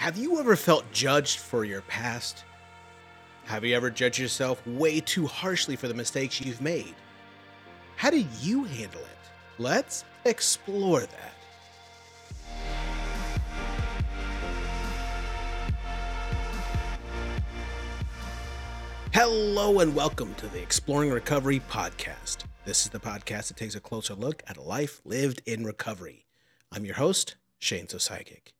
Have you ever felt judged for your past? Have you ever judged yourself way too harshly for the mistakes you've made? How do you handle it? Let's explore that. Hello and welcome to the Exploring Recovery podcast. This is the podcast that takes a closer look at a life lived in recovery. I'm your host, Shane Sosaikich.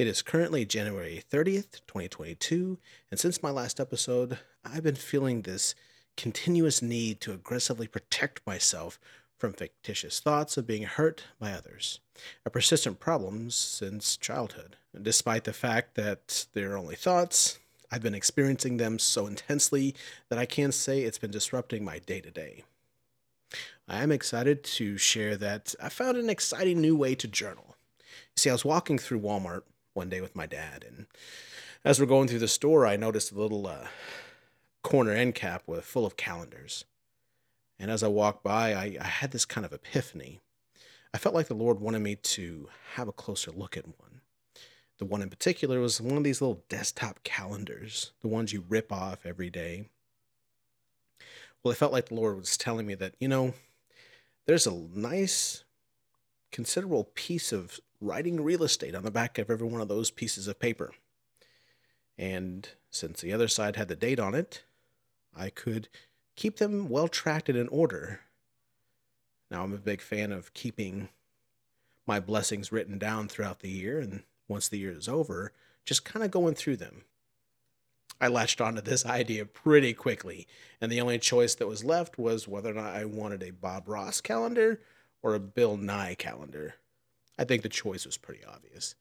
It is currently January 30th, 2022, and since my last episode, I've been feeling this continuous need to aggressively protect myself from fictitious thoughts of being hurt by others, a persistent problem since childhood. Despite the fact that they're only thoughts, I've been experiencing them so intensely that I can't say it's been disrupting my day to day. I am excited to share that I found an exciting new way to journal. You see, I was walking through Walmart one day with my dad. And as we're going through the store, I noticed a little uh, corner end cap with full of calendars. And as I walked by, I, I had this kind of epiphany. I felt like the Lord wanted me to have a closer look at one. The one in particular was one of these little desktop calendars, the ones you rip off every day. Well, I felt like the Lord was telling me that, you know, there's a nice, considerable piece of writing real estate on the back of every one of those pieces of paper. And since the other side had the date on it, I could keep them well tracked and in order. Now, I'm a big fan of keeping my blessings written down throughout the year, and once the year is over, just kind of going through them. I latched onto this idea pretty quickly, and the only choice that was left was whether or not I wanted a Bob Ross calendar or a Bill Nye calendar. I think the choice was pretty obvious.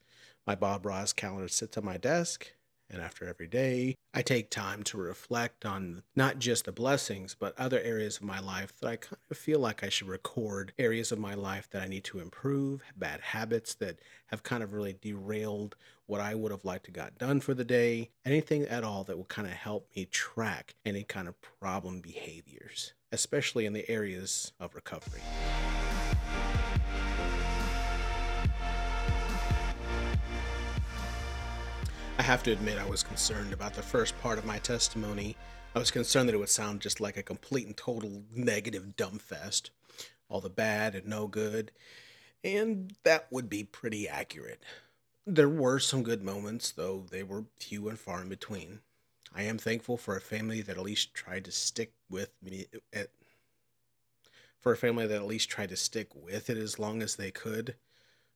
My Bob Ross calendar sits on my desk, and after every day, I take time to reflect on not just the blessings, but other areas of my life that I kind of feel like I should record, areas of my life that I need to improve, bad habits that have kind of really derailed what I would have liked to got done for the day, anything at all that will kind of help me track any kind of problem behaviors, especially in the areas of recovery. I have to admit, I was concerned about the first part of my testimony. I was concerned that it would sound just like a complete and total negative dumbfest, all the bad and no good, and that would be pretty accurate. There were some good moments, though they were few and far in between. I am thankful for a family that at least tried to stick with me at, eh, for a family that at least tried to stick with it as long as they could.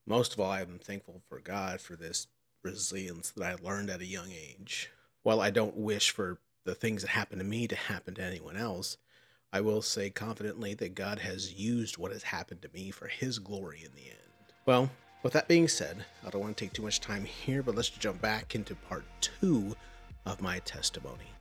Most of all, I am thankful for God for this resilience that I learned at a young age. While I don't wish for the things that happened to me to happen to anyone else, I will say confidently that God has used what has happened to me for His glory in the end. Well, with that being said, I don't want to take too much time here, but let's jump back into part two of my testimony.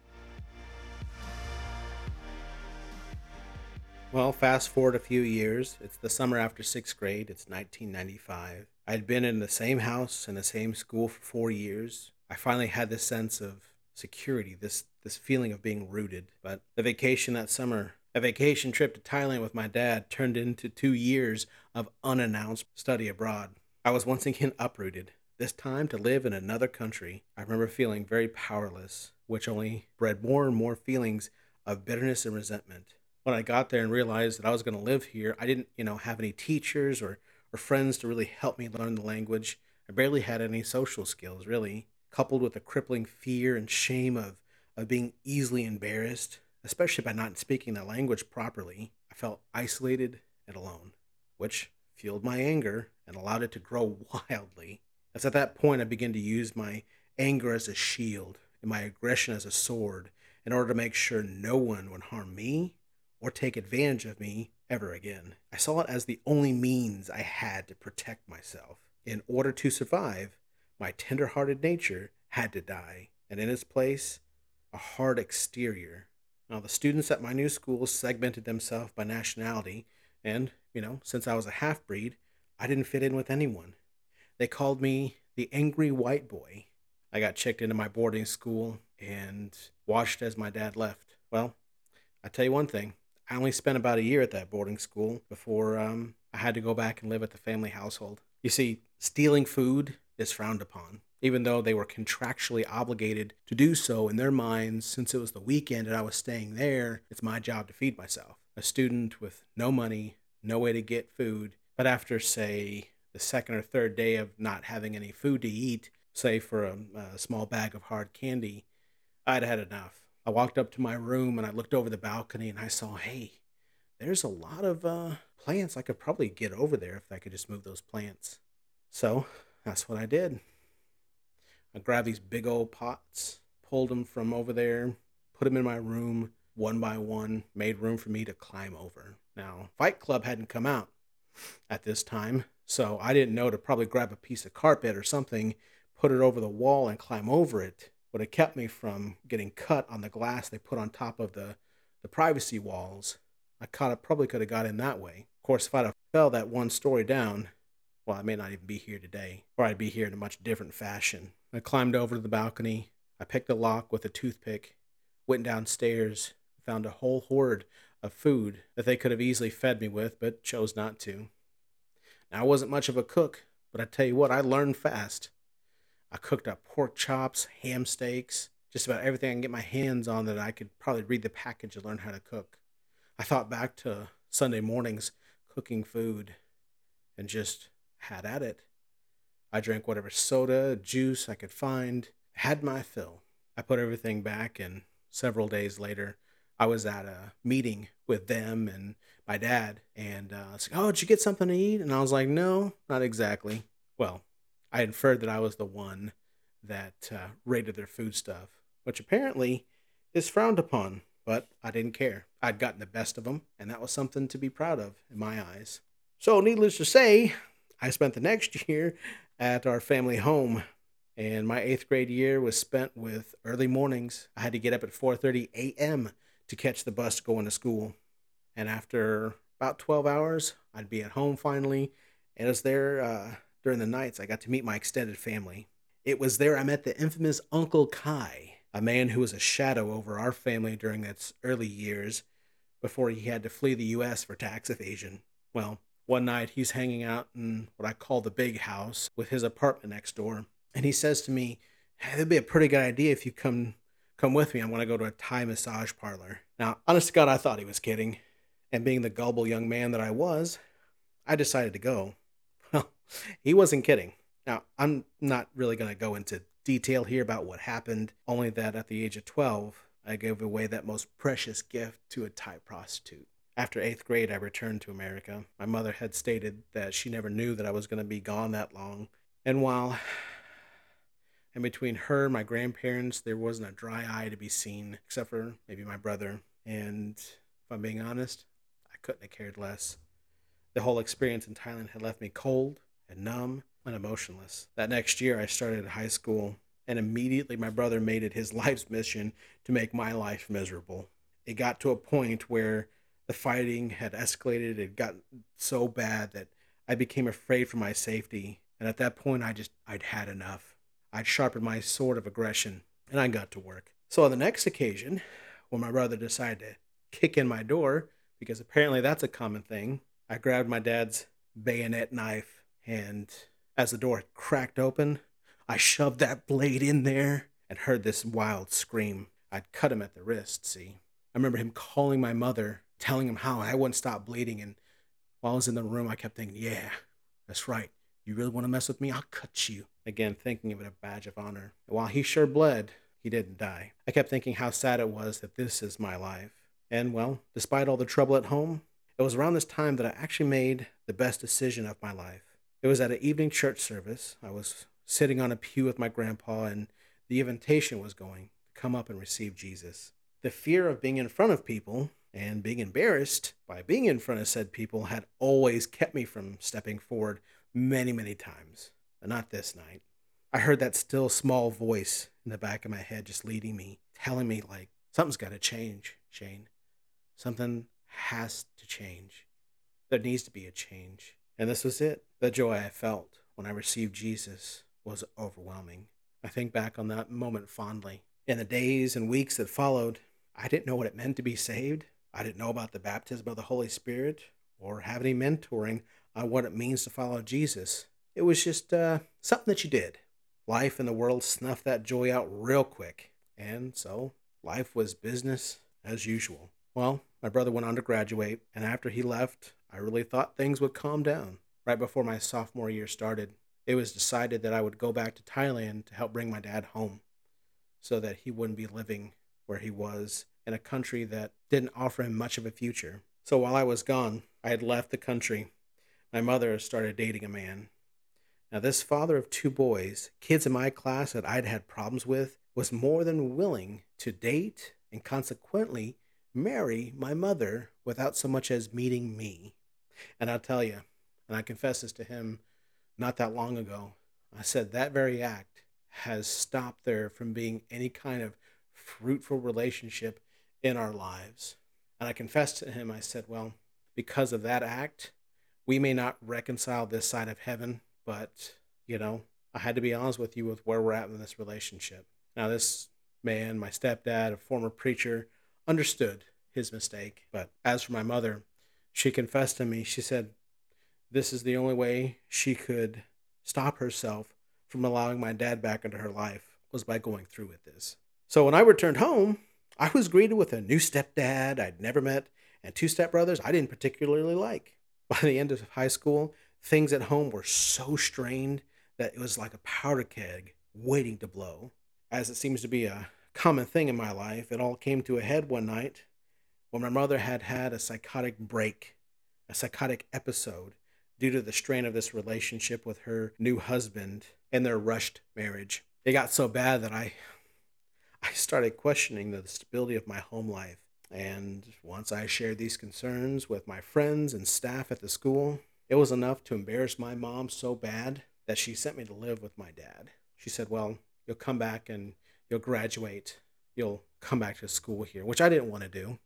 Well, fast forward a few years. It's the summer after sixth grade. It's 1995. I'd been in the same house and the same school for four years. I finally had this sense of security, this this feeling of being rooted. But the vacation that summer, a vacation trip to Thailand with my dad, turned into two years of unannounced study abroad. I was once again uprooted, this time to live in another country. I remember feeling very powerless, which only bred more and more feelings of bitterness and resentment. When I got there and realized that I was going to live here, I didn't, you know, have any teachers or or friends to really help me learn the language. I barely had any social skills, really, coupled with a crippling fear and shame of, of being easily embarrassed, especially by not speaking the language properly. I felt isolated and alone, which fueled my anger and allowed it to grow wildly. As at that point I began to use my anger as a shield and my aggression as a sword in order to make sure no one would harm me or take advantage of me ever again. I saw it as the only means I had to protect myself. In order to survive, my tender hearted nature had to die, and in its place, a hard exterior. Now, the students at my new school segmented themselves by nationality, and, you know, since I was a half breed, I didn't fit in with anyone. They called me the angry white boy. I got checked into my boarding school and watched as my dad left. Well, I tell you one thing I only spent about a year at that boarding school before um, I had to go back and live at the family household. You see, stealing food is frowned upon. even though they were contractually obligated to do so in their minds since it was the weekend and I was staying there. It's my job to feed myself. A student with no money, no way to get food, but after, say, the second or third day of not having any food to eat, say for a, a small bag of hard candy, I'd had enough. I walked up to my room and I looked over the balcony and I saw, hey, there's a lot of uh, plants. I could probably get over there if I could just move those plants. So that's what I did. I grabbed these big old pots, pulled them from over there, put them in my room one by one, made room for me to climb over. Now, Fight Club hadn't come out at this time, so I didn't know to probably grab a piece of carpet or something, put it over the wall, and climb over it. Would have kept me from getting cut on the glass they put on top of the, the privacy walls. I kind of probably could have got in that way. Of course, if I'd have fell that one story down, well, I may not even be here today, or I'd be here in a much different fashion. I climbed over to the balcony. I picked a lock with a toothpick, went downstairs, found a whole hoard of food that they could have easily fed me with, but chose not to. Now, I wasn't much of a cook, but I tell you what, I learned fast. I cooked up pork chops, ham steaks, just about everything I can get my hands on that I could probably read the package and learn how to cook. I thought back to Sunday mornings cooking food and just had at it. I drank whatever soda, juice I could find, had my fill. I put everything back, and several days later, I was at a meeting with them and my dad, and uh, it's like, "Oh, did you get something to eat?" And I was like, "No, not exactly." Well, I inferred that I was the one that uh, raided their food stuff, which apparently is frowned upon. But I didn't care. I'd gotten the best of them, and that was something to be proud of in my eyes. So, needless to say, I spent the next year at our family home, and my eighth grade year was spent with early mornings. I had to get up at 4:30 a.m. to catch the bus going to school, and after about 12 hours, I'd be at home finally. And it was there uh, during the nights I got to meet my extended family. It was there I met the infamous Uncle Kai, a man who was a shadow over our family during its early years before he had to flee the U.S. for tax evasion. Well, one night he's hanging out in what I call the big house with his apartment next door, and he says to me, hey, "It'd be a pretty good idea if you come come with me. I want to go to a Thai massage parlor." Now, honest to God, I thought he was kidding, and being the gullible young man that I was, I decided to go. He wasn't kidding. Now, I'm not really going to go into detail here about what happened, only that at the age of 12, I gave away that most precious gift to a Thai prostitute. After eighth grade, I returned to America. My mother had stated that she never knew that I was going to be gone that long. And while and between her and my grandparents, there wasn't a dry eye to be seen, except for maybe my brother. And if I'm being honest, I couldn't have cared less. The whole experience in Thailand had left me cold and numb and emotionless. That next year, I started high school, and immediately my brother made it his life's mission to make my life miserable. It got to a point where the fighting had escalated. It got so bad that I became afraid for my safety. And at that point, I just, I'd had enough. I'd sharpened my sword of aggression and I got to work. So on the next occasion, when my brother decided to kick in my door, because apparently that's a common thing, I grabbed my dad's bayonet knife and as the door cracked open, I shoved that blade in there and heard this wild scream. I'd cut him at the wrist, see. I remember him calling my mother telling him how I wouldn't stop bleeding. And while I was in the room, I kept thinking, yeah, that's right. You really want to mess with me? I'll cut you. Again, thinking of it a badge of honor. And while he sure bled, he didn't die. I kept thinking how sad it was that this is my life. And well, despite all the trouble at home, it was around this time that I actually made the best decision of my life. It was at an evening church service. I was sitting on a pew with my grandpa, and the invitation was going to come up and receive Jesus. The fear of being in front of people and being embarrassed by being in front of said people had always kept me from stepping forward many, many times, but not this night. I heard that still small voice in the back of my head just leading me, telling me, like, something's got to change, Shane. Something has to change. There needs to be a change. And this was it. The joy I felt when I received Jesus was overwhelming. I think back on that moment fondly. In the days and weeks that followed, I didn't know what it meant to be saved. I didn't know about the baptism of the Holy Spirit or have any mentoring on what it means to follow Jesus. It was just uh, something that you did, life and the world snuffed that joy out real quick. And so life was business as usual. Well, my brother went on to graduate, and after he left, I really thought things would calm down. Right before my sophomore year started, it was decided that I would go back to Thailand to help bring my dad home so that he wouldn't be living where he was in a country that didn't offer him much of a future. So while I was gone, I had left the country. My mother started dating a man. Now, this father of two boys, kids in my class that I'd had problems with, was more than willing to date and consequently marry my mother without so much as meeting me. And I'll tell you, and I confess this to him not that long ago, I said that very act has stopped there from being any kind of fruitful relationship in our lives. And I confessed to him, I said, Well, because of that act, we may not reconcile this side of heaven, but, you know, I had to be honest with you with where we're at in this relationship. Now, this man, my stepdad, a former preacher, understood his mistake. But as for my mother, she confessed to me, she said, this is the only way she could stop herself from allowing my dad back into her life was by going through with this. So when I returned home, I was greeted with a new stepdad I'd never met and two stepbrothers I didn't particularly like. By the end of high school, things at home were so strained that it was like a powder keg waiting to blow. As it seems to be a common thing in my life, it all came to a head one night when my mother had had a psychotic break, a psychotic episode due to the strain of this relationship with her new husband and their rushed marriage. It got so bad that I I started questioning the stability of my home life. And once I shared these concerns with my friends and staff at the school, it was enough to embarrass my mom so bad that she sent me to live with my dad. She said, Well, you'll come back and you'll graduate. You'll come back to school here, which I didn't want to do.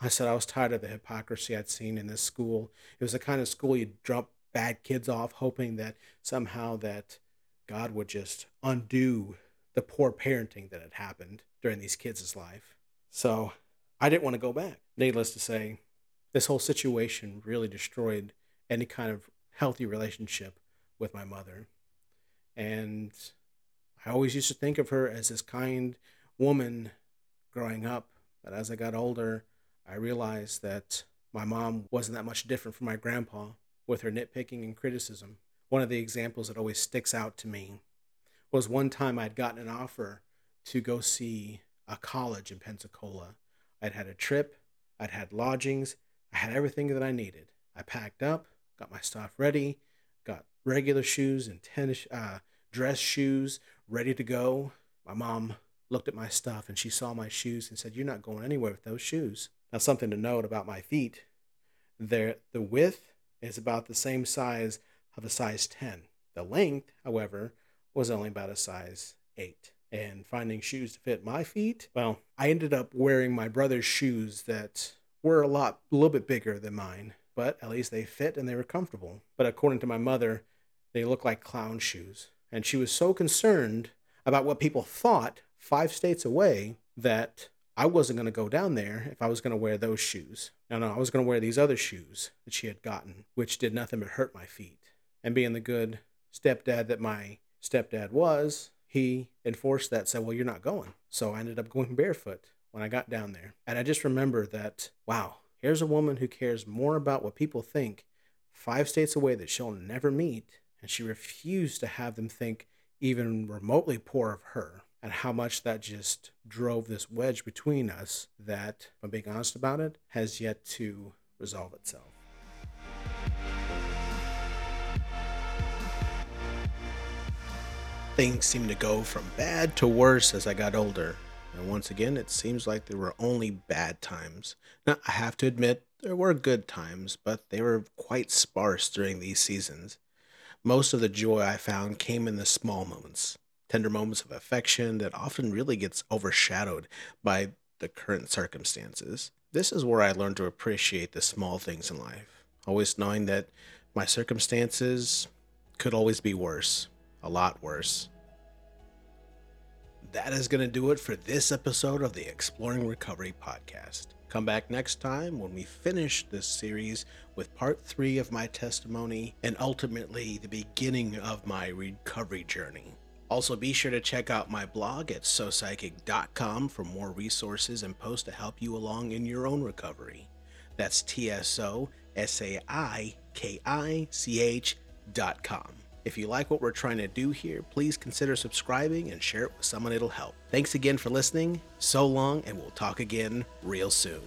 I said I was tired of the hypocrisy I'd seen in this school. It was the kind of school you'd drop bad kids off, hoping that somehow that God would just undo the poor parenting that had happened during these kids' life. So I didn't want to go back. Needless to say, this whole situation really destroyed any kind of healthy relationship with my mother. And I always used to think of her as this kind woman growing up. But as I got older, I realized that my mom wasn't that much different from my grandpa with her nitpicking and criticism. One of the examples that always sticks out to me was one time I'd gotten an offer to go see a college in Pensacola. I'd had a trip, I'd had lodgings, I had everything that I needed. I packed up, got my stuff ready, got regular shoes and tennis, uh, dress shoes ready to go. My mom looked at my stuff and she saw my shoes and said, You're not going anywhere with those shoes. Now, something to note about my feet the width is about the same size of a size 10. The length, however, was only about a size 8. And finding shoes to fit my feet, well, I ended up wearing my brother's shoes that were a lot, a little bit bigger than mine, but at least they fit and they were comfortable. But according to my mother, they looked like clown shoes. And she was so concerned about what people thought five states away that I wasn't going to go down there if I was going to wear those shoes. No, no, I was going to wear these other shoes that she had gotten, which did nothing but hurt my feet. And being the good stepdad that my stepdad was, he enforced that, said, Well, you're not going. So I ended up going barefoot when I got down there. And I just remember that, wow, here's a woman who cares more about what people think five states away that she'll never meet. And she refused to have them think even remotely poor of her and how much that just drove this wedge between us that, if I'm being honest about it, has yet to resolve itself. Things seemed to go from bad to worse as I got older. And once again, it seems like there were only bad times. Now, I have to admit, there were good times, but they were quite sparse during these seasons. Most of the joy I found came in the small moments tender moments of affection that often really gets overshadowed by the current circumstances. This is where I learned to appreciate the small things in life, always knowing that my circumstances could always be worse, a lot worse. That is going to do it for this episode of the Exploring Recovery podcast. Come back next time when we finish this series with part three of my testimony and ultimately the beginning of my recovery journey. Also, be sure to check out my blog at sosaikich.com for more resources and posts to help you along in your own recovery. That's T S O S A I K I C H dot com. If you like what we're trying to do here, please consider subscribing and share it with someone it'll help. Thanks again for listening. So long, and we'll talk again real soon.